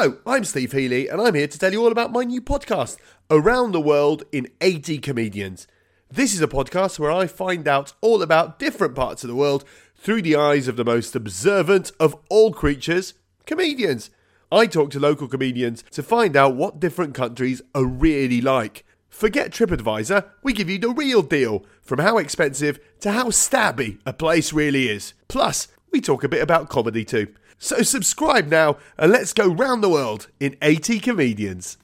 Hello, I'm Steve Healy, and I'm here to tell you all about my new podcast, Around the World in 80 Comedians. This is a podcast where I find out all about different parts of the world through the eyes of the most observant of all creatures, comedians. I talk to local comedians to find out what different countries are really like. Forget TripAdvisor, we give you the real deal, from how expensive to how stabby a place really is. Plus, we talk a bit about comedy too. So subscribe now and let's go round the world in 80 comedians.